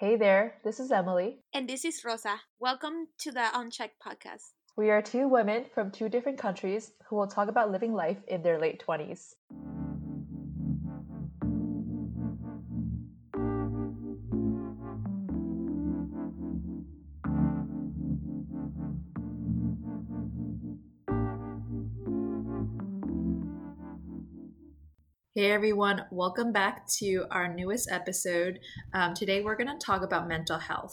Hey there, this is Emily. And this is Rosa. Welcome to the Unchecked podcast. We are two women from two different countries who will talk about living life in their late 20s. Hey everyone, welcome back to our newest episode. Um, today we're going to talk about mental health.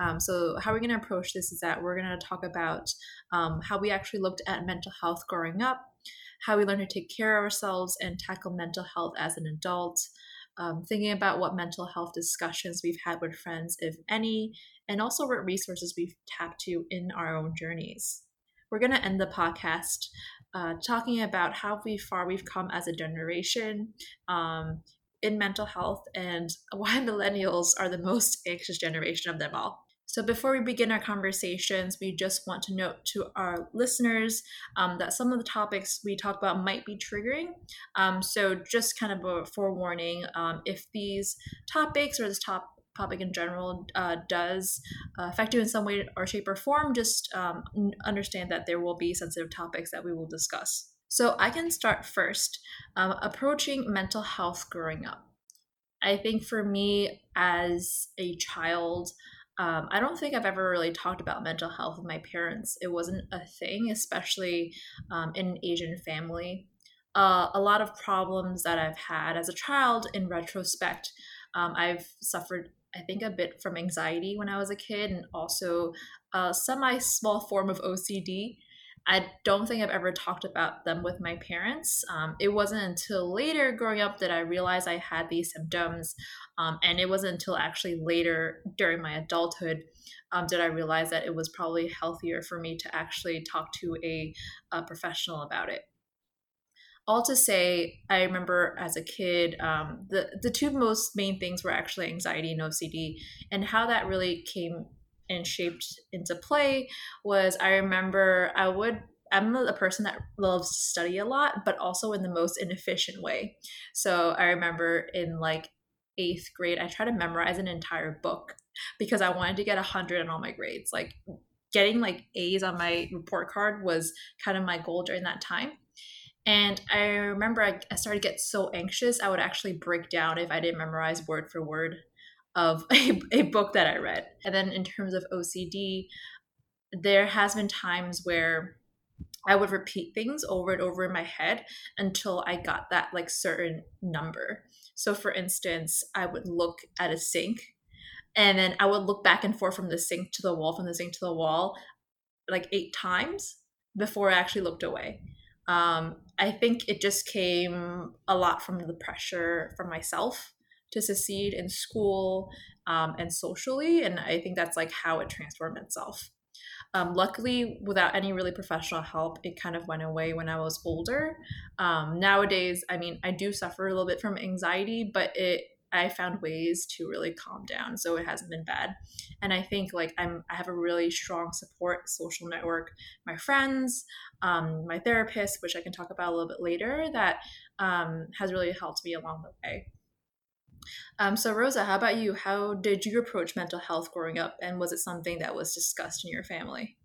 Um, so, how we're going to approach this is that we're going to talk about um, how we actually looked at mental health growing up, how we learn to take care of ourselves and tackle mental health as an adult, um, thinking about what mental health discussions we've had with friends, if any, and also what resources we've tapped to in our own journeys. We're going to end the podcast uh, talking about how we far we've come as a generation um, in mental health and why millennials are the most anxious generation of them all. So, before we begin our conversations, we just want to note to our listeners um, that some of the topics we talk about might be triggering. Um, so, just kind of a forewarning um, if these topics or this top topic in general uh, does uh, affect you in some way or shape or form, just um, understand that there will be sensitive topics that we will discuss. So I can start first um, approaching mental health growing up. I think for me as a child, um, I don't think I've ever really talked about mental health with my parents. It wasn't a thing, especially um, in an Asian family. Uh, a lot of problems that I've had as a child, in retrospect, um, I've suffered I think a bit from anxiety when I was a kid and also a semi small form of OCD. I don't think I've ever talked about them with my parents. Um, it wasn't until later growing up that I realized I had these symptoms. Um, and it wasn't until actually later during my adulthood um, did I realize that it was probably healthier for me to actually talk to a, a professional about it all to say, I remember as a kid, um, the the two most main things were actually anxiety and OCD, and how that really came and shaped into play was I remember I would I'm a person that loves to study a lot, but also in the most inefficient way. So I remember in like eighth grade, I tried to memorize an entire book because I wanted to get a hundred on all my grades. Like getting like A's on my report card was kind of my goal during that time. And I remember I, I started to get so anxious, I would actually break down if I didn't memorize word for word of a, a book that I read. And then in terms of OCD, there has been times where I would repeat things over and over in my head until I got that like certain number. So for instance, I would look at a sink and then I would look back and forth from the sink to the wall, from the sink to the wall, like eight times before I actually looked away. Um, I think it just came a lot from the pressure from myself to succeed in school um, and socially. And I think that's like how it transformed itself. Um, luckily, without any really professional help, it kind of went away when I was older. Um, nowadays, I mean, I do suffer a little bit from anxiety, but it I found ways to really calm down, so it hasn't been bad. And I think like I'm I have a really strong support social network, my friends, um, my therapist, which I can talk about a little bit later, that um, has really helped me along the way. Um, so Rosa, how about you? How did you approach mental health growing up, and was it something that was discussed in your family?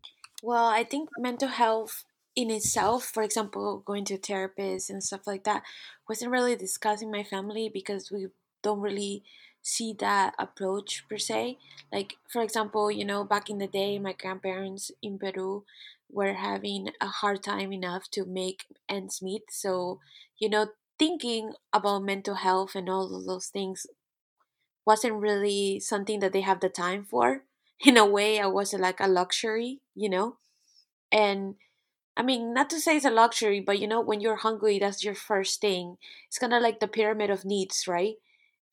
Well, I think mental health in itself, for example, going to therapists and stuff like that, wasn't really discussed in my family because we don't really see that approach per se. Like, for example, you know, back in the day, my grandparents in Peru were having a hard time enough to make ends meet. So, you know, thinking about mental health and all of those things wasn't really something that they have the time for. In a way, I was like a luxury, you know? And I mean, not to say it's a luxury, but you know, when you're hungry, that's your first thing. It's kind of like the pyramid of needs, right?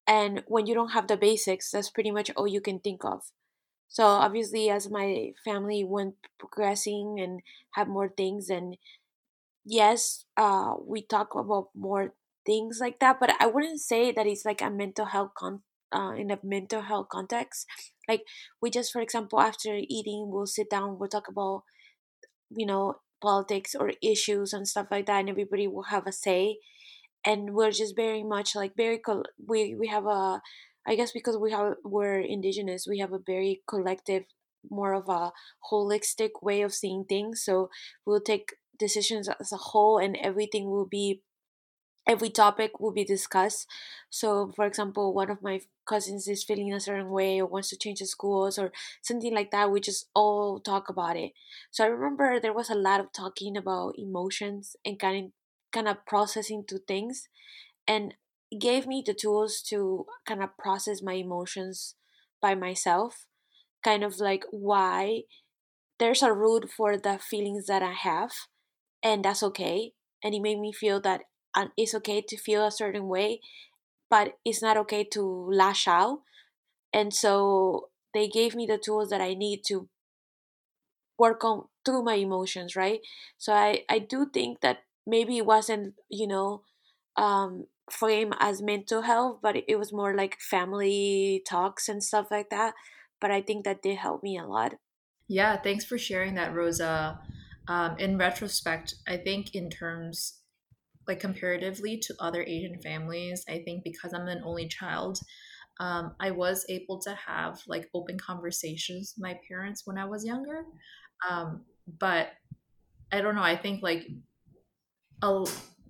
And when you don't have the basics that's pretty much all you can think of. So obviously as my family went progressing and had more things and yes uh we talk about more things like that but i wouldn't say that it's like a mental health con uh, in a mental health context. Like we just for example after eating we'll sit down we'll talk about you know politics or issues and stuff like that and everybody will have a say and we're just very much like very we we have a I guess because we have we're indigenous, we have a very collective, more of a holistic way of seeing things. So we'll take decisions as a whole, and everything will be every topic will be discussed. So, for example, one of my cousins is feeling a certain way or wants to change the schools or something like that. We just all talk about it. So I remember there was a lot of talking about emotions and of kind of processing to things, and gave me the tools to kind of process my emotions by myself. Kind of like why there's a root for the feelings that I have, and that's okay. And it made me feel that uh, it's okay to feel a certain way but it's not okay to lash out and so they gave me the tools that i need to work on through my emotions right so i i do think that maybe it wasn't you know um framed as mental health but it was more like family talks and stuff like that but i think that did help me a lot yeah thanks for sharing that rosa um, in retrospect i think in terms like comparatively to other Asian families, I think because I'm an only child, um, I was able to have like open conversations with my parents when I was younger. Um, but I don't know. I think like a,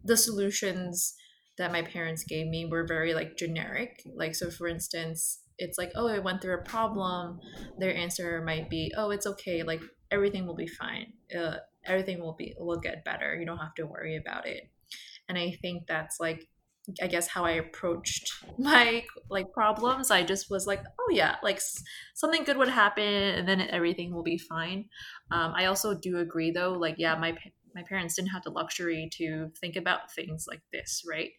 the solutions that my parents gave me were very like generic. Like so, for instance, it's like, oh, I went through a problem. Their answer might be, oh, it's okay. Like everything will be fine. Uh, everything will be will get better. You don't have to worry about it and i think that's like i guess how i approached my like problems i just was like oh yeah like something good would happen and then everything will be fine um, i also do agree though like yeah my my parents didn't have the luxury to think about things like this right?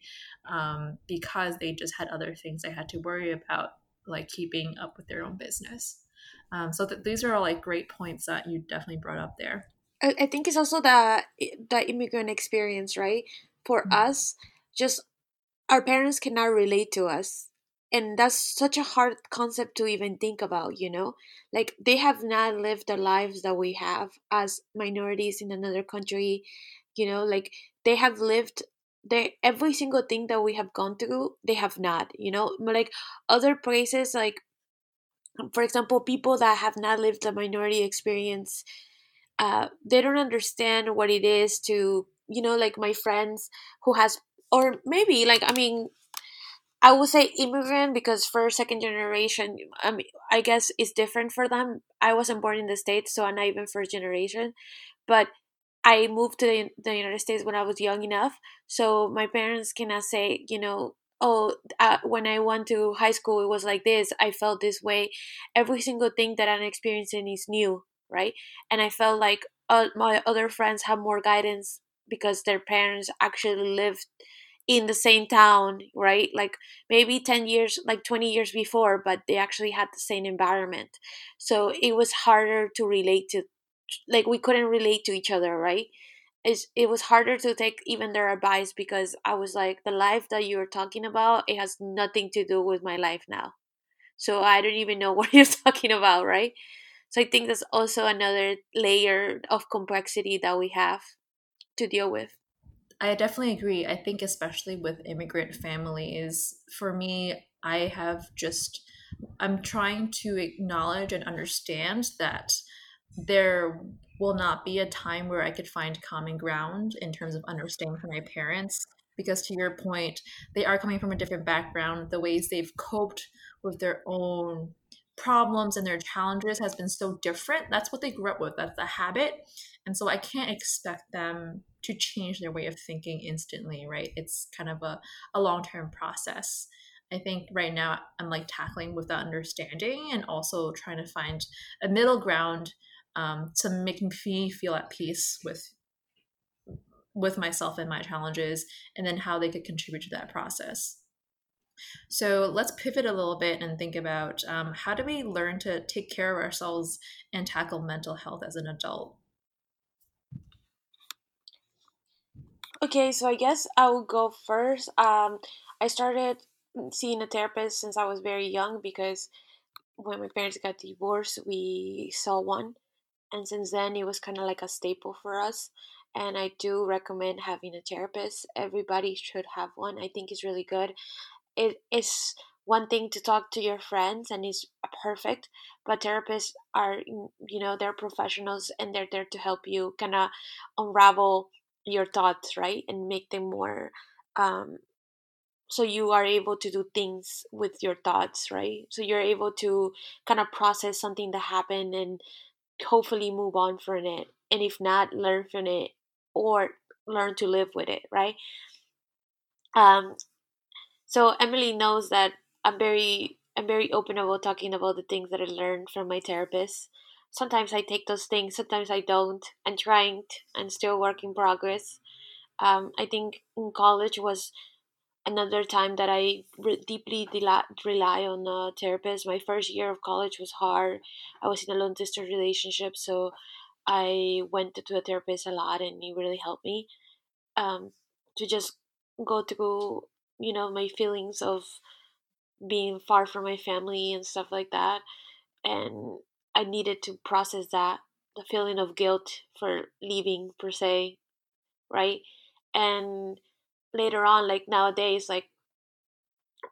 Um, because they just had other things they had to worry about like keeping up with their own business. Um, so th- these are all like great points that you definitely brought up there. I, I think it's also the the immigrant experience right? For mm-hmm. us just our parents cannot relate to us and that's such a hard concept to even think about you know? Like they have not lived the lives that we have as minorities in another country you know? Like they have lived they every single thing that we have gone through they have not you know? Like other places like for example people that have not lived the minority experience uh, they don't understand what it is to you know like my friends who has or maybe like i mean i would say immigrant because first second generation i mean i guess it's different for them. I wasn't born in the states so i'm not even first generation but i moved to the, the united states when i was young enough. So my parents cannot say you know oh uh, when i went to high school it was like this. I felt this way. Every single thing that i'm experiencing is new right? And i felt like uh, my other friends have more guidance because their parents actually lived in the same town, right? Like maybe 10 years, like 20 years before, but they actually had the same environment. So it was harder to relate to, like, we couldn't relate to each other, right? It's, it was harder to take even their advice because I was like, the life that you're talking about, it has nothing to do with my life now. So I don't even know what you're talking about, right? So I think that's also another layer of complexity that we have to deal with. I definitely agree. I think, especially with immigrant families, for me, I have just, I'm trying to acknowledge and understand that there will not be a time where I could find common ground in terms of understanding for my parents. Because to your point, they are coming from a different background. The ways they've coped with their own problems and their challenges has been so different. That's what they grew up with. That's the habit. And so I can't expect them to change their way of thinking instantly, right? It's kind of a, a long term process. I think right now I'm like tackling with that understanding and also trying to find a middle ground um, to make me feel at peace with with myself and my challenges and then how they could contribute to that process. So let's pivot a little bit and think about um, how do we learn to take care of ourselves and tackle mental health as an adult? Okay, so I guess I will go first. Um, I started seeing a therapist since I was very young because when my parents got divorced, we saw one, and since then it was kind of like a staple for us. And I do recommend having a therapist. Everybody should have one. I think it's really good. It is one thing to talk to your friends and it's perfect but therapists are you know they're professionals and they're there to help you kind of unravel your thoughts right and make them more um, so you are able to do things with your thoughts right? So you're able to kind of process something that happened and hopefully move on from it and if not learn from it or learn to live with it right? Um so emily knows that i'm very i'm very open about talking about the things that i learned from my therapist sometimes i take those things sometimes i don't i'm trying and still work in progress um, i think in college was another time that I re- deeply rely on a therapist. My first year of college was hard. I was in a long distance relationship, so I went to a therapist a lot, and he really helped me um, to just go through, you know, my feelings of being far from my family and stuff like that. And I needed to process that, the feeling of guilt for leaving, per se, right? And later on like nowadays like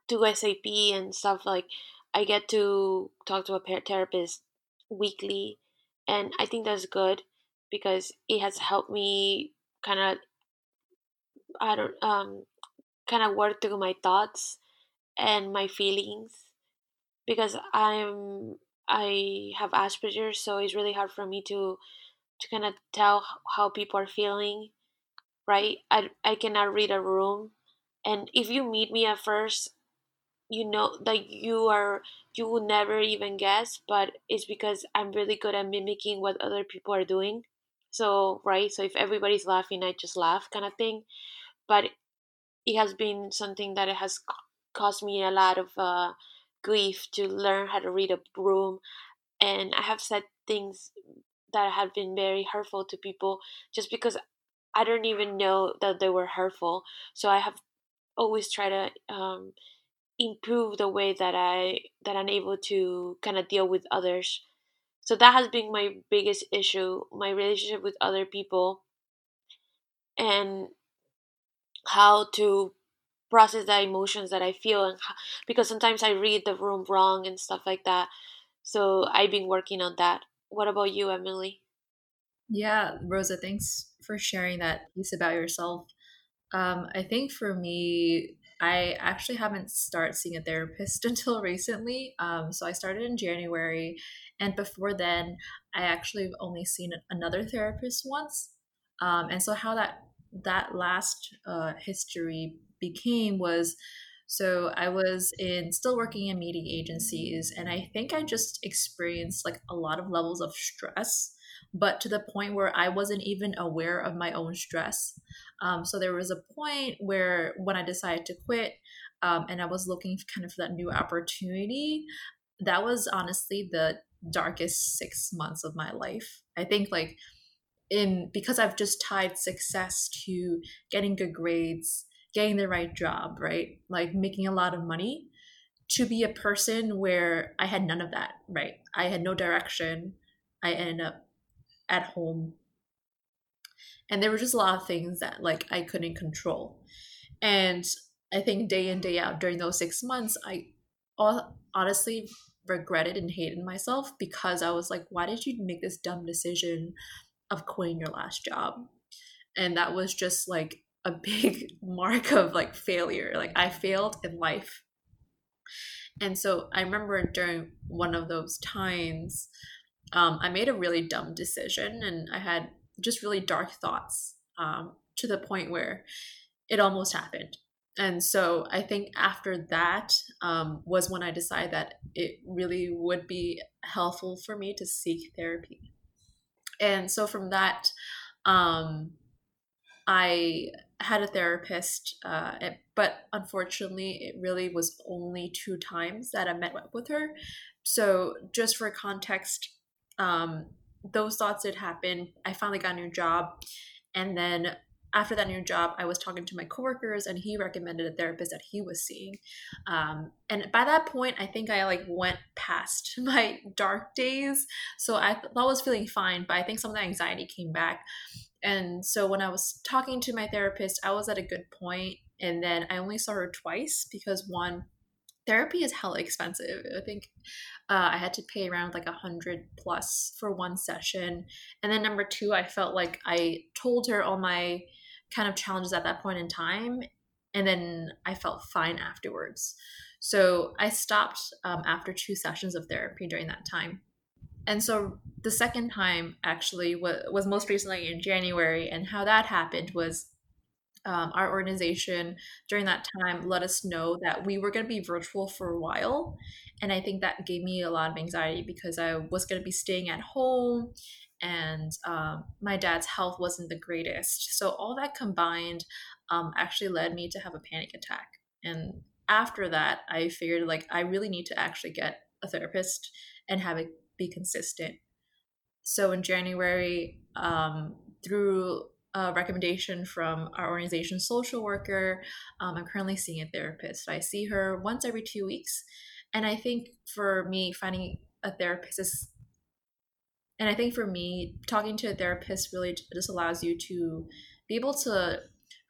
to SAP and stuff like I get to talk to a therapist weekly and I think that's good because it has helped me kind of I don't um kind of work through my thoughts and my feelings because I'm I have Asperger's so it's really hard for me to to kind of tell how people are feeling right? I, I cannot read a room. And if you meet me at first, you know that you are you will never even guess, but it's because I'm really good at mimicking what other people are doing. So right, so if everybody's laughing, I just laugh, kind of thing. But it has been something that it has caused me a lot of uh, grief to learn how to read a room, and I have said things that have been very hurtful to people just because I don't even know that they were hurtful. So I have always tried to um, improve the way that I that I'm able to kind of deal with others. So that has been my biggest issue, my relationship with other people, and how to process the emotions that I feel, and how, because sometimes I read the room wrong and stuff like that. So I've been working on that. What about you, Emily? Yeah, Rosa, thanks for sharing that piece about yourself. Um, I think for me, I actually haven't started seeing a therapist until recently. Um, so I started in January, and before then, I actually only seen another therapist once. Um, and so how that that last uh, history became was so I was in still working in meeting agencies, and I think I just experienced like a lot of levels of stress but to the point where I wasn't even aware of my own stress. Um, so there was a point where when I decided to quit um, and I was looking kind of for that new opportunity, that was honestly the darkest six months of my life. I think like in because I've just tied success to getting good grades, getting the right job, right? Like making a lot of money to be a person where I had none of that, right? I had no direction. I ended up at home and there were just a lot of things that like i couldn't control and i think day in day out during those six months i honestly regretted and hated myself because i was like why did you make this dumb decision of quitting your last job and that was just like a big mark of like failure like i failed in life and so i remember during one of those times um, I made a really dumb decision and I had just really dark thoughts um, to the point where it almost happened. And so I think after that um, was when I decided that it really would be helpful for me to seek therapy. And so from that, um, I had a therapist, uh, but unfortunately, it really was only two times that I met with her. So, just for context, um, those thoughts did happen. I finally got a new job. And then after that new job, I was talking to my coworkers, and he recommended a therapist that he was seeing. Um, and by that point, I think I like went past my dark days, so I thought I was feeling fine. But I think some of the anxiety came back, and so when I was talking to my therapist, I was at a good point, and then I only saw her twice because one, therapy is hella expensive. I think uh, I had to pay around like a hundred plus for one session. And then number two, I felt like I told her all my kind of challenges at that point in time, and then I felt fine afterwards. So I stopped um, after two sessions of therapy during that time. And so the second time actually was, was most recently in January. And how that happened was um, our organization during that time let us know that we were going to be virtual for a while. And I think that gave me a lot of anxiety because I was going to be staying at home and um, my dad's health wasn't the greatest. So all that combined um, actually led me to have a panic attack. And after that, I figured like I really need to actually get a therapist and have it be consistent. So in January, um, through a recommendation from our organization social worker. Um, I'm currently seeing a therapist. I see her once every two weeks. And I think for me, finding a therapist is, and I think for me, talking to a therapist really just allows you to be able to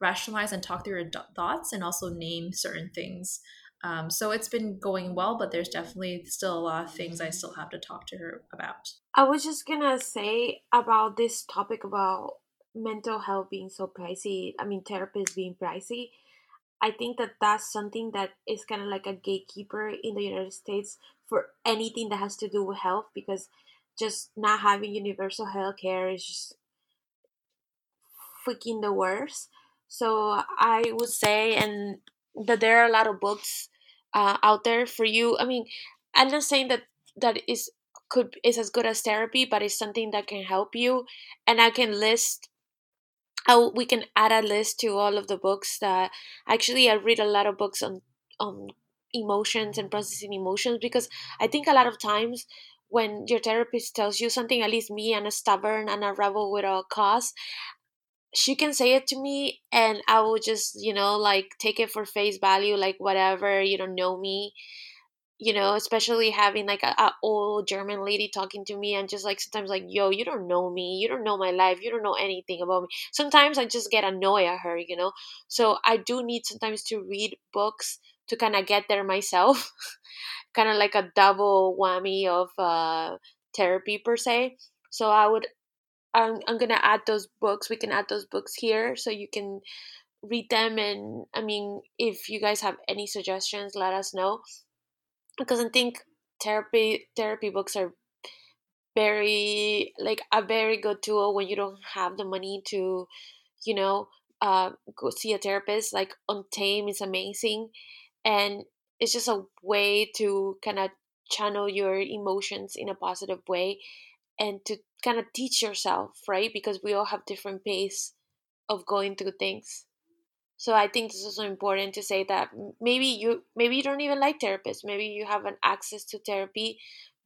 rationalize and talk through your thoughts and also name certain things. Um, so it's been going well, but there's definitely still a lot of things I still have to talk to her about. I was just gonna say about this topic about mental health being so pricey, I mean, therapists being pricey, I think that that's something that is kind of like a gatekeeper in the United States for anything that has to do with health because just not having universal health care is just freaking the worst. So I would say, and that there are a lot of books uh, out there for you. I mean, I'm not saying that that is could is as good as therapy, but it's something that can help you. And I can list I, we can add a list to all of the books that actually I read a lot of books on on emotions and processing emotions because I think a lot of times when your therapist tells you something, at least me and a stubborn and a rebel with a cause, she can say it to me and I will just, you know, like take it for face value, like whatever, you don't know me. You know especially having like a, a, old german lady talking to me and just like sometimes like yo you don't know me. You don't know my life. You don't know anything about me. Sometimes i just get annoyed at her you know? So i do need sometimes to read books to kind of get there myself kind of like a double whammy of uh, therapy per se. So i would I'm, I'm gonna add those books we can add those books here so you can read them and i mean if you guys have any suggestions let us know. Because I think therapy therapy books are very like a very good tool when you don't have the money to, you know, uh, go see a therapist. Like Untamed is amazing, and it's just a way to kind of channel your emotions in a positive way and to kind of teach yourself right because we all have different pace of going through things so I think this is also important to say that maybe you maybe you don't even like therapists. Maybe you have an access to therapy,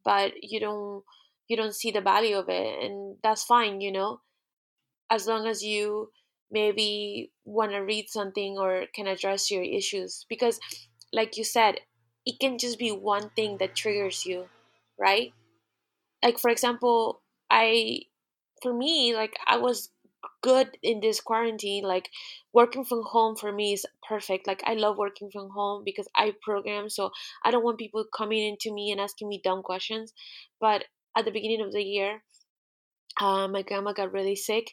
but you don't you don't see the value of it, and that's fine. You know, as long as you maybe want to read something or can address your issues, because like you said, it can just be one thing that triggers you, right? Like for example, I for me like I was good in this quarantine like working from home for me is perfect like i love working from home because i program so i don't want people coming into me and asking me dumb questions but at the beginning of the year uh, my grandma got really sick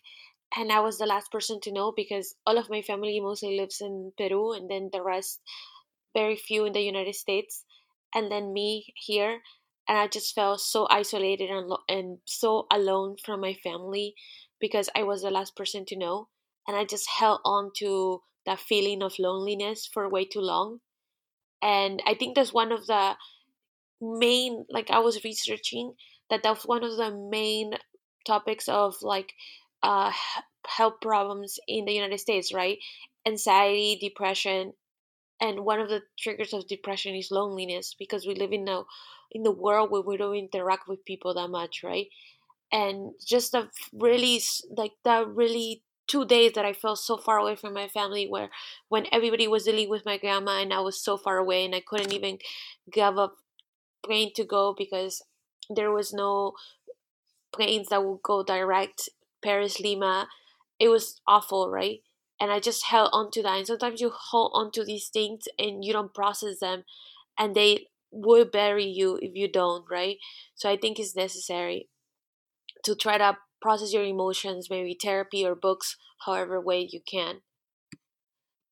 and i was the last person to know because all of my family mostly lives in peru and then the rest very few in the united states and then me here and i just felt so isolated and, lo- and so alone from my family because I was the last person to know. And I just held on to that feeling of loneliness for way too long. And I think that's one of the main, like, I was researching that that's one of the main topics of like uh, health problems in the United States, right? Anxiety, depression, and one of the triggers of depression is loneliness because we live in a in the world where we don't interact with people that much, right? and just a really like that really two days that I felt so far away from my family where when everybody was dealing with my grandma and I was so far away and I couldn't even give up plane to go because there was no planes that would go direct Paris Lima. It was awful, right? And I just held on to that. And sometimes you hold on to these things and you don't process them and they will bury you if you don't, right? So I think it's necessary to try to process your emotions, maybe therapy or books, however way you can.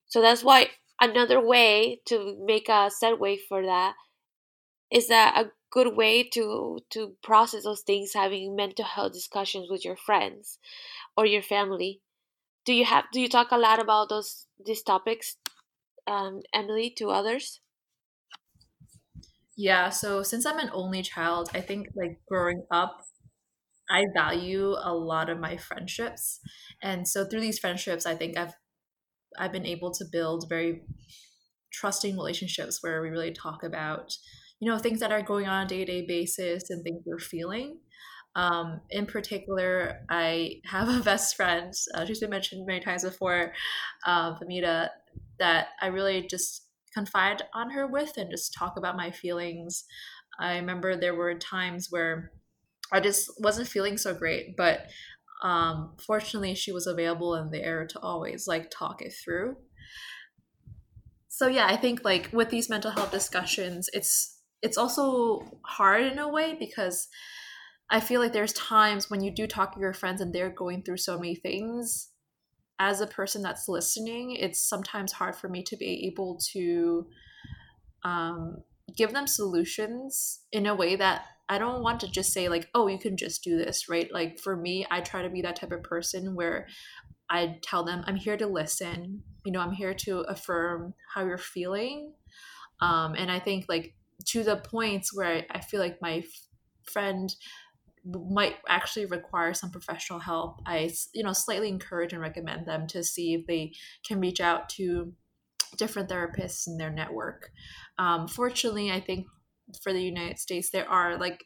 So that's why another way to make a segue for that is that a good way to to process those things having mental health discussions with your friends or your family do you have do you talk a lot about those these topics um, emily to others? Yeah so since i'm an only child i think like growing up i value a lot of my friendships. And so through these friendships i think i've i've been able to build very trusting relationships where we really talk about you know things that are going on a day-to-day basis and things we're feeling um, in particular i have a best friend uh, she's been mentioned many times before uh, Famita, that i really just confide on her with and just talk about my feelings. I remember there were times where i just wasn't feeling so great but um, fortunately she was available and there to always like talk it through. So yeah i think like with these mental health discussions it's it's also hard in a way because I feel like there's times when you do talk to your friends and they're going through so many things. As a person that's listening, it's sometimes hard for me to be able to um, give them solutions in a way that I don't want to just say, like, oh, you can just do this, right? Like, for me, I try to be that type of person where I tell them, I'm here to listen. You know, I'm here to affirm how you're feeling. Um, and I think, like, to the points where I, feel like my friend might actually require some professional help i you know slightly encourage and recommend them to see if they can reach out to different therapists in their network. Um, fortunately i think for the united states there are like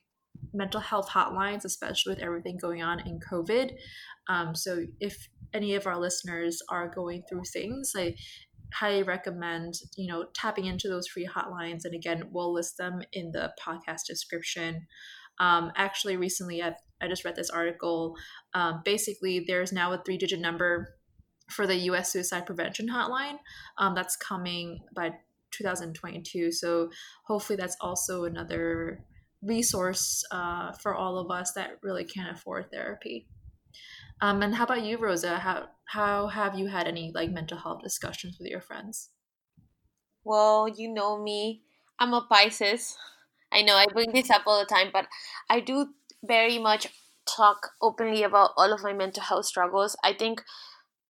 mental health hotlines especially with everything going on in covid. Um, so if any of our listeners are going through things i highly recommend you know tapping into those free hotlines and again we'll list them in the podcast description um, actually recently I've, i just read this article um, basically there's now a three digit number for the us suicide prevention hotline um, that's coming by 2022 so hopefully that's also another resource uh, for all of us that really can't afford therapy um, and how about you, Rosa? How how have you had any like mental health discussions with your friends? Well, you know me. I'm a Pisces. I know I bring this up all the time, but I do very much talk openly about all of my mental health struggles. I think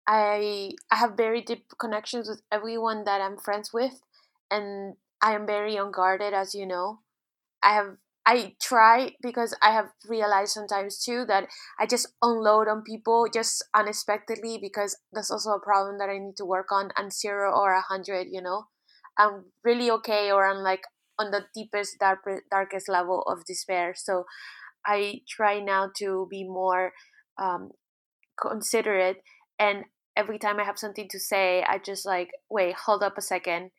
I I have very deep connections with everyone that I'm friends with, and I am very unguarded, as you know. I have I try because I have realized sometimes too that I just unload on people just unexpectedly because that's also a problem that I need to work on. And zero or a hundred, you know, I'm really okay or I'm like on the deepest, dark, darkest level of despair. So I try now to be more um, considerate and every time I have something to say, I just like, wait, hold up a second.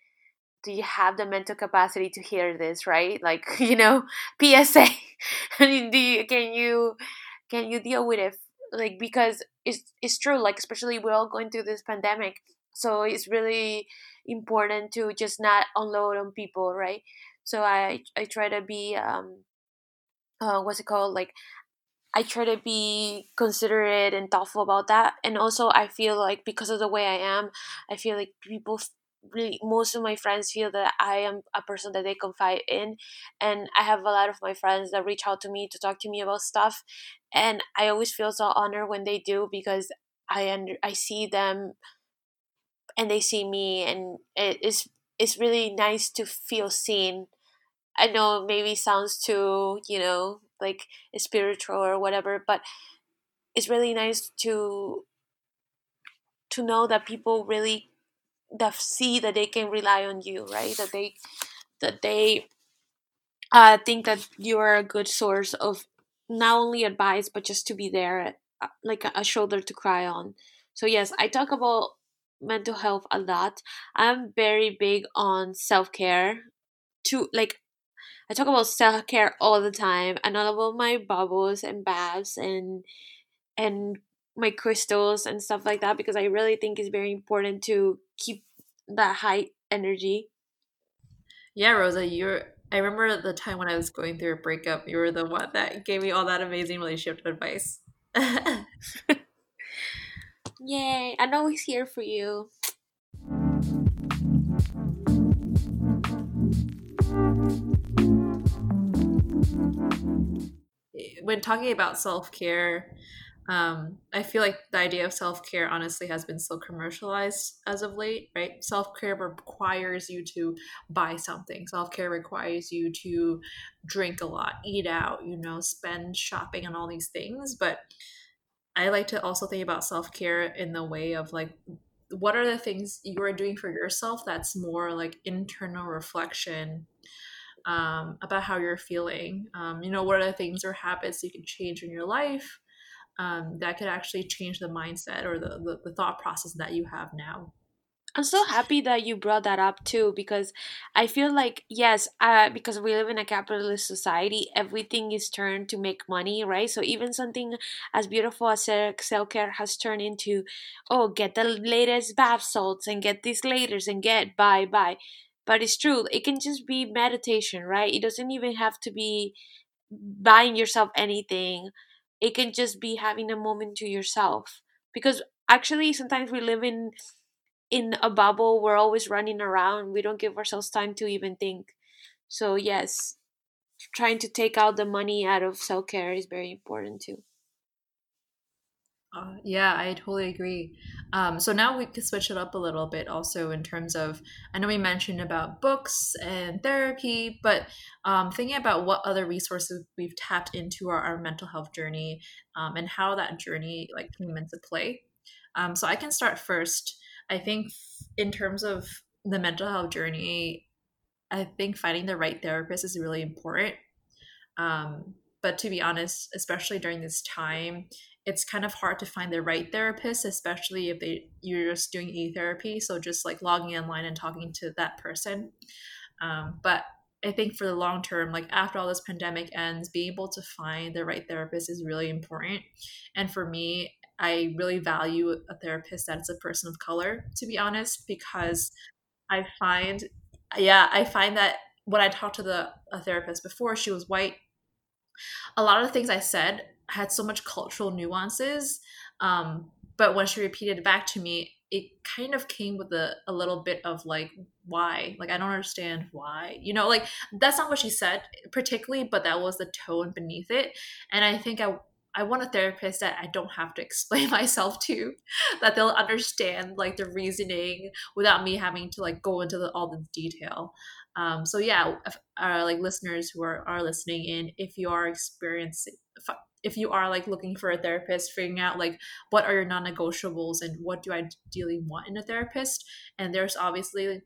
Do you have the mental capacity to hear this right? Like you know psa do you, can you can you deal with it? Like because it's it's true like especially we're all going through this pandemic so it's really important to just not unload on people right so i i try to be um uh what's it called? Like I try to be considerate and thoughtful about that. And also, I feel like because of the way I am, I feel like people really most of my friends feel that I am a person that they confide in. And I have a lot of my friends that reach out to me to talk to me about stuff. And I always feel so honored when they do because I under I see them and they see me. And it is it's really nice to feel seen. I know maybe sounds too, you know, like spiritual or whatever, but it's really nice to to know that people really that see that they can rely on you, right? That they that they uh, think that you are a good source of not only advice but just to be there, uh, like a, a shoulder to cry on. So yes, I talk about mental health a lot. I'm very big on self care. To like, I talk about self care all the time, and all about my bubbles and baths and and my crystals and stuff like that because I really think it's very important to keep that high energy. Yeah, Rosa, you're. I remember the time when I was going through a breakup. You were the one that gave me all that amazing relationship advice. Yay! I'm always here for you. when talking about self care, um, I feel like the idea of self care honestly has been so commercialized as of late, right? Self care requires you to buy something. Self care requires you to drink a lot, eat out, you know, spend shopping and all these things. But I like to also think about self care in the way of like, what are the things you are doing for yourself that's more like internal reflection um, about how you're feeling. Um, you know, what are the things or habits you can change in your life um, that could actually change the mindset or the, the, the thought process that you have now? I'm so happy that you brought that up too because I feel like yes, uh, because we live in a capitalist society, everything is turned to make money, right? So even something as beautiful as self care has turned into, oh, get the latest bath salts and get these laters and get buy buy but it's true it can just be meditation right? It doesn't even have to be buying yourself anything. It can just be having a moment to yourself. Because actually sometimes we live in in a bubble we're always running around we don't give ourselves time to even think so yes trying to take out the money out of self-care is very important too uh, yeah, I totally agree. Um, so now we could switch it up a little bit also in terms of, I know we mentioned about books and therapy, but um, thinking about what other resources we've tapped into our, our mental health journey um, and how that journey like came into play. Um, so I can start first. I think in terms of the mental health journey, I think finding the right therapist is really important. Um, but to be honest, especially during this time, it's kind of hard to find the right therapist, especially if they you're just doing e-therapy. So just like logging online and talking to that person. Um, but I think for the long term, like after all this pandemic ends, being able to find the right therapist is really important. And for me, I really value a therapist that's a person of color, to be honest, because I find, yeah, I find that when I talked to the a therapist before, she was white. A lot of the things I said had so much cultural nuances. Um, but when she repeated it back to me, it kind of came with a, a little bit of like, why? Like, I don't understand why. You know, like, that's not what she said particularly, but that was the tone beneath it. And I think I, I want a therapist that I don't have to explain myself to, that they'll understand like the reasoning without me having to like go into the, all the detail. Um, so yeah, if, uh, like listeners who are, are listening in, if you are experiencing, if you are like looking for a therapist, figuring out like what are your non-negotiables and what do I ideally want in a therapist, and there's obviously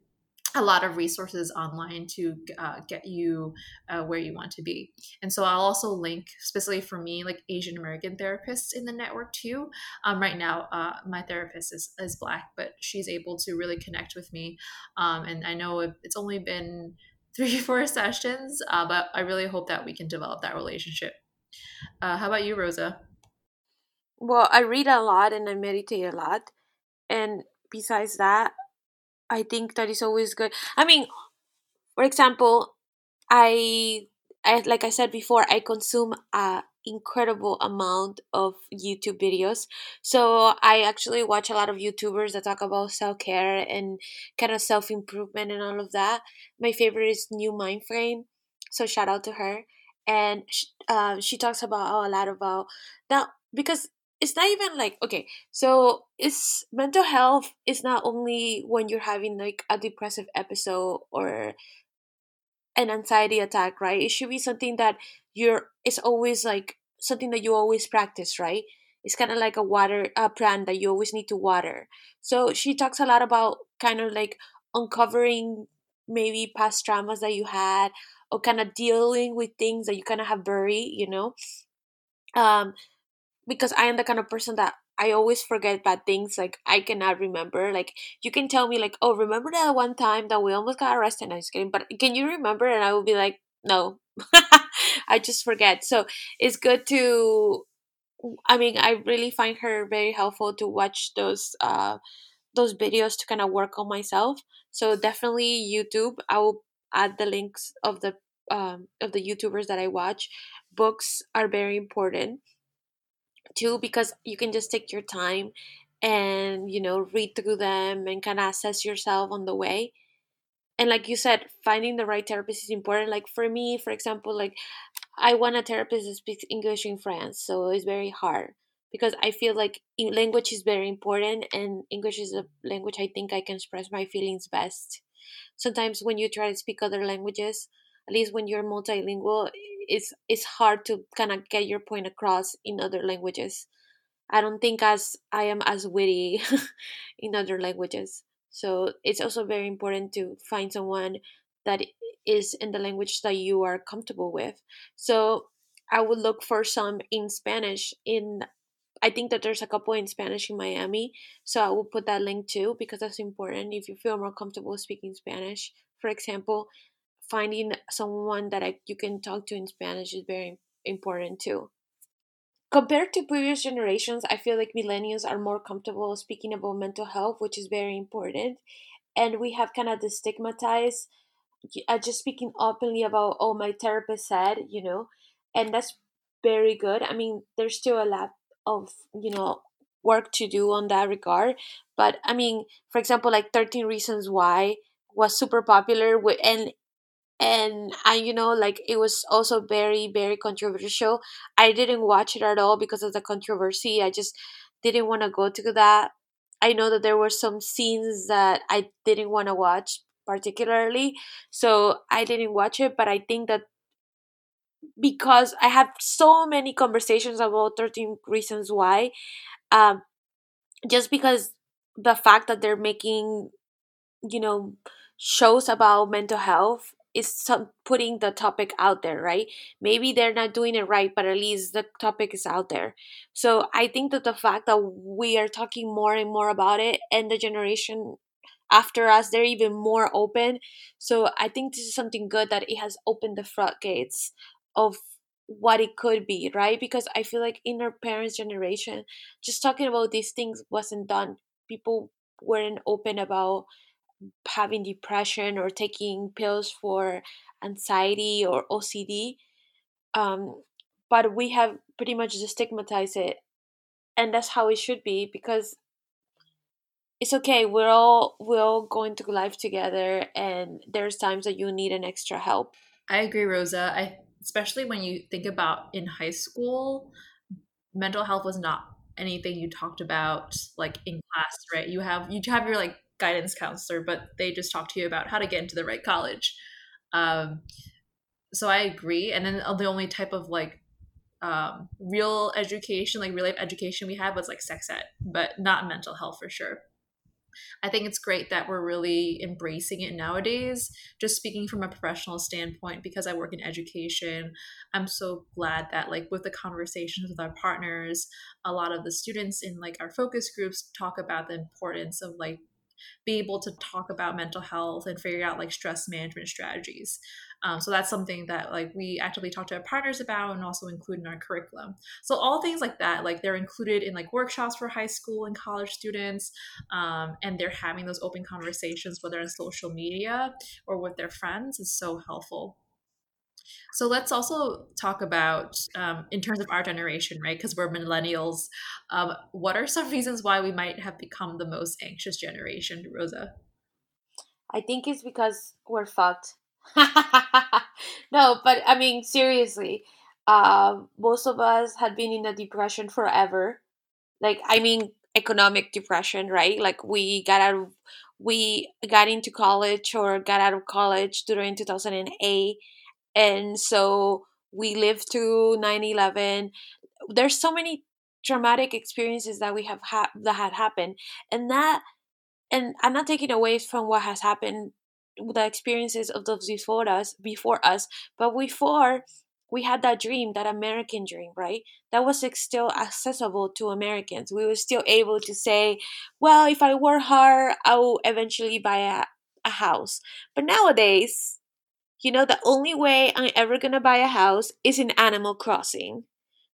a lot of resources online to uh, get you uh, where you want to be. And so I'll also link, specifically for me, like Asian American therapists in the network too. Um, right now, uh, my therapist is, is Black, but she's able to really connect with me. Um, and I know it's only been three, four sessions, uh, but I really hope that we can develop that relationship. Uh, how about you, Rosa? Well, I read a lot and I meditate a lot. And besides that, I think that is always good. I mean, for example, I, I like I said before, I consume a incredible amount of YouTube videos. So I actually watch a lot of YouTubers that talk about self care and kind of self improvement and all of that. My favorite is New Mind Frame. So shout out to her. And she, uh, she talks about a lot about now because it's not even like okay so it's mental health is not only when you're having like a depressive episode or an anxiety attack right? It should be something that you're it's always like something that you always practice right? It's kind of like a water a plant that you always need to water. So she talks a lot about kind of like uncovering maybe past traumas that you had or kind of dealing with things that you kind of have buried you know? Um because I am the kind of person that I always forget bad things. Like I cannot remember. Like you can tell me, like, oh, remember that one time that we almost got arrested? I was kidding, but can you remember? And I will be like, no, I just forget. So it's good to. I mean, I really find her very helpful to watch those uh those videos to kind of work on myself. So definitely YouTube. I will add the links of the um, of the YouTubers that I watch. Books are very important too because you can just take your time and you know read through them and kind of assess yourself on the way. And like you said finding the right therapist is important. Like for me for example like i want a therapist that speaks english in france so it's very hard because i feel like language is very important and english is a language i think i can express my feelings best. Sometimes when you try to speak other languages at least when you're multilingual it's it's hard to kind of get your point across in other languages i don't think as i am as witty in other languages so it's also very important to find someone that is in the language that you are comfortable with. So I would look for some in Spanish in I think that there's a couple in Spanish in Miami, so I will put that link too because that's important if you feel more comfortable speaking Spanish. For example, finding someone that I, you can talk to in Spanish is very important too compared to previous generations, I feel like millennials are more comfortable speaking about mental health, which is very important. And we have kind of destigmatized uh, just speaking openly about, oh, my therapist said, you know, and that's very good. I mean, there's still a lot of, you know, work to do on that regard. But I mean, for example, like 13 Reasons Why was super popular with, and and I, you know, like it was also very, very controversial. I didn't watch it at all because of the controversy. I just didn't want to go to that. I know that there were some scenes that I didn't want to watch particularly, so I didn't watch it. But I think that because I have so many conversations about 13 Reasons Why, um, just because the fact that they're making, you know, shows about mental health is putting the topic out there right? Maybe they're not doing it right but at least the topic is out there. So i think that the fact that we are talking more and more about it and the generation after us they're even more open. So i think this is something good that it has opened the floodgates of what it could be right? Because i feel like in our parents generation just talking about these things wasn't done. People weren't open about having depression or taking pills for anxiety or OCD. Um, but we have pretty much stigmatized it, and that's how it should be because it's okay. We're all we're all going through life together, and there's times that you need an extra help. I agree, Rosa. I especially when you think about in high school, mental health was not anything you talked about like in class, right? You have you have your like guidance counselor, but they just talk to you about how to get into the right college. Um, so I agree. And then the only type of like um, real education, like real life education we had was like sex ed, but not mental health for sure. I think it's great that we're really embracing it nowadays. Just speaking from a professional standpoint, because I work in education, I'm so glad that like with the conversations with our partners, a lot of the students in like our focus groups talk about the importance of like be able to talk about mental health and figure out like stress management strategies. Um, so that's something that like we actively talk to our partners about and also include in our curriculum. So all things like that, like they're included in like workshops for high school and college students, um, and they're having those open conversations, whether on social media or with their friends, is so helpful. So let's also talk about, um, in terms of our generation, right? Because we're millennials. Um, what are some reasons why we might have become the most anxious generation, Rosa? I think it's because we're fucked. no, but I mean, seriously, uh, most of us had been in a depression forever. Like, I mean, economic depression, right? Like, we got out of, we got into college or got out of college during 2008 and so we lived through 9-11 there's so many traumatic experiences that we have had that had happened. And that and i'm not taking away from what has happened the experiences of those before us before us but before we had that dream that american dream right? That was still accessible to americans. We were still able to say well if i work hard i will eventually buy a, a house. But nowadays you know, the only way I'm ever gonna buy a house is in Animal Crossing.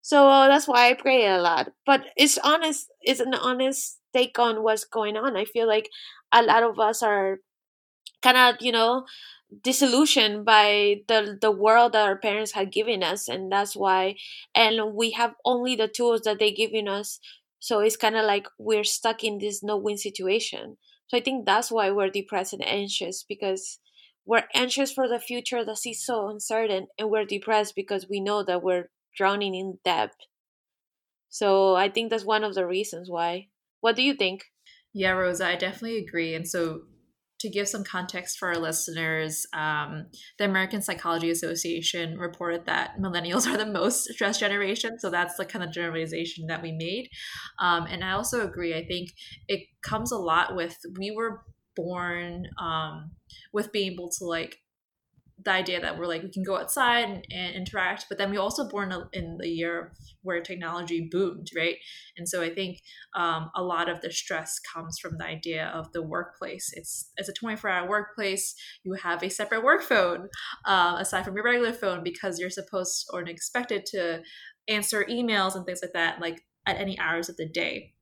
So uh, that's why I pray a lot. But it's honest, it's an honest take on what's going on. I feel like a lot of us are kind of, you know, disillusioned by the the world that our parents had given us and that's why and we have only the tools that they given us so it's kind of like we're stuck in this no win situation so i think that's why we're depressed and anxious because we're anxious for the future that is so uncertain and we're depressed because we know that we're drowning in debt so i think that's one of the reasons why what do you think yeah rosa i definitely agree and so to give some context for our listeners, um, the American Psychology Association reported that millennials are the most stressed generation. So that's the kind of generalization that we made. Um, and I also agree. I think it comes a lot with we were born um, with being able to like the idea that we're like we can go outside and, and interact but then we also born in the year where technology boomed right? And so i think um, a lot of the stress comes from the idea of the workplace. It's it's a 24 hour workplace. You have a separate work phone uh, aside from your regular phone because you're supposed or expected to answer emails and things like that like at any hours of the day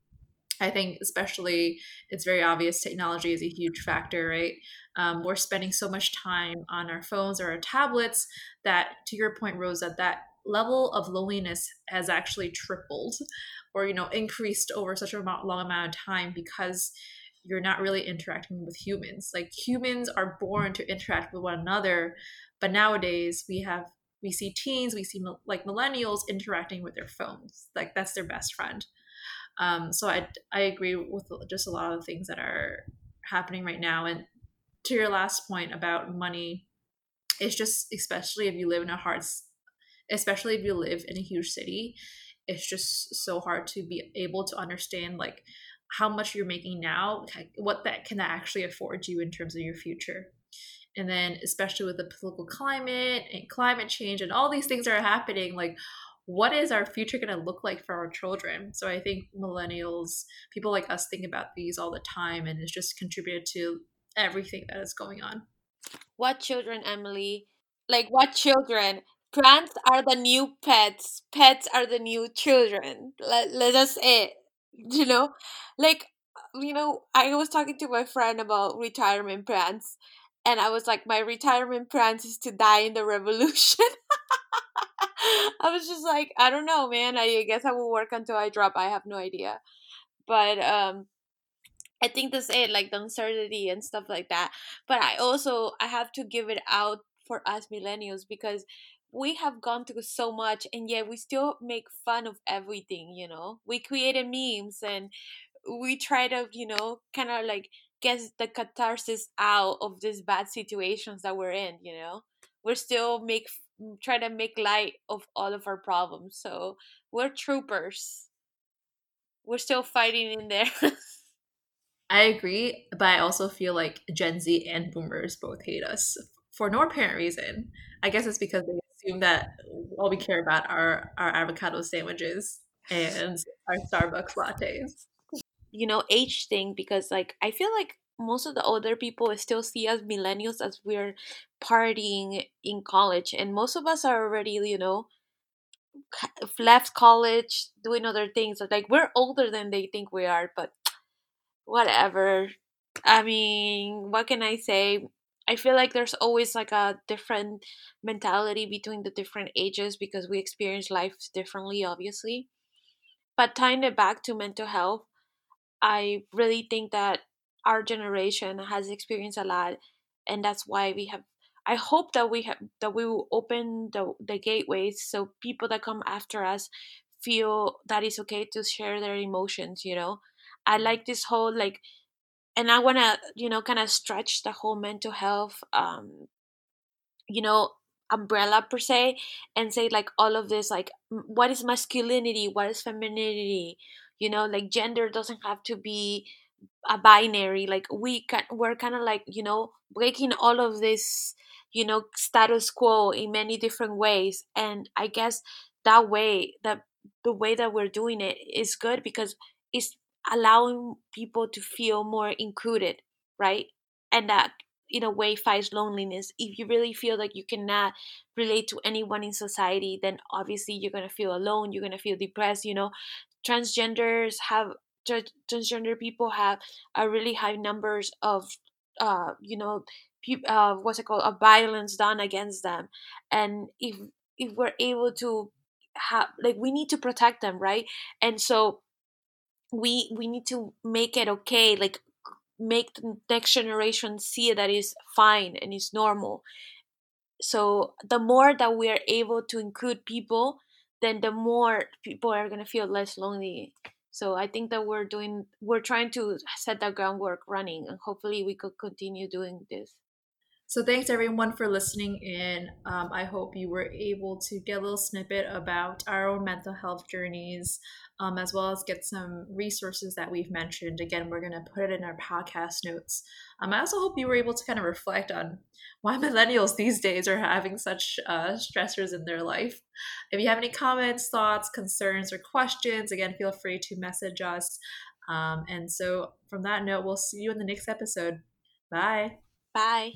I think especially it's very obvious technology is a huge factor, right? Um, we're spending so much time on our phones or our tablets that, to your point, Rosa, that level of loneliness has actually tripled or you know increased over such a long amount of time because you're not really interacting with humans. Like humans are born to interact with one another but nowadays we have we see teens we see like millennials interacting with their phones. Like that's their best friend um, so I, I agree with just a lot of the things that are happening right now. And to your last point about money, it's just, especially if you live in a hard, especially if you live in a huge city, it's just so hard to be able to understand like how much you're making now, what that can actually afford you in terms of your future. And then, especially with the political climate and climate change and all these things that are happening, like what is our future going to look like for our children? So I think millennials, people like us, think about these all the time, and it's just contributed to everything that is going on. What children, Emily? Like what children? Plants are the new pets. Pets are the new children. Let, let us it. You know, like you know, I was talking to my friend about retirement plans, and I was like, my retirement plans is to die in the revolution. I was just like, I don't know, man. I guess I will work until I drop. I have no idea. But um I think that's it, like the uncertainty and stuff like that. But I also I have to give it out for us millennials because we have gone through so much and yet we still make fun of everything, you know. We created memes and we try to, you know, kind of like get the catharsis out of these bad situations that we're in, you know. We're still make try to make light of all of our problems. So we're troopers. We're still fighting in there. I agree, but I also feel like Gen Z and boomers both hate us for no apparent reason. I guess it's because they assume that all we care about are our avocado sandwiches and our Starbucks lattes. You know, age thing because like I feel like most of the older people still see us millennials as we're partying in college and most of us are already you know left college doing other things like we're older than they think we are but whatever. I mean what can i say? I feel like there's always like a different mentality between the different ages because we experience life differently obviously. But tying it back to mental health i really think that our generation has experienced a lot and that's why we have i hope that we have that we will open the, the gateways so people that come after us feel that it's okay to share their emotions you know? I like this whole like and i want to you know kind of stretch the whole mental health um you know umbrella per se and say like all of this like what is masculinity? What is femininity you know like gender doesn't have to be a binary like we can we're kind of like you know breaking all of this you know status quo in many different ways and i guess that way that the way that we're doing it is good because it's allowing people to feel more included right? And that in a way fights loneliness. If you really feel like you cannot relate to anyone in society then obviously you're going to feel alone you're going to feel depressed you know transgenders have transgender people have a really high numbers of uh, you know uh, what's it called a violence done against them. And if if we're able to have like we need to protect them right? And so we we need to make it okay like make the next generation see that is fine and is normal. So the more that we are able to include people then the more people are going to feel less lonely so i think that we're doing we're trying to set that groundwork running and hopefully we could continue doing this so thanks everyone for listening in. Um, I hope you were able to get a little snippet about our own mental health journeys, um, as well as get some resources that we've mentioned. Again, we're going to put it in our podcast notes. Um, I also hope you were able to kind of reflect on why millennials these days are having such uh, stressors in their life. If you have any comments, thoughts, concerns, or questions, again, feel free to message us. Um, and so, from that note, we'll see you in the next episode. Bye. Bye.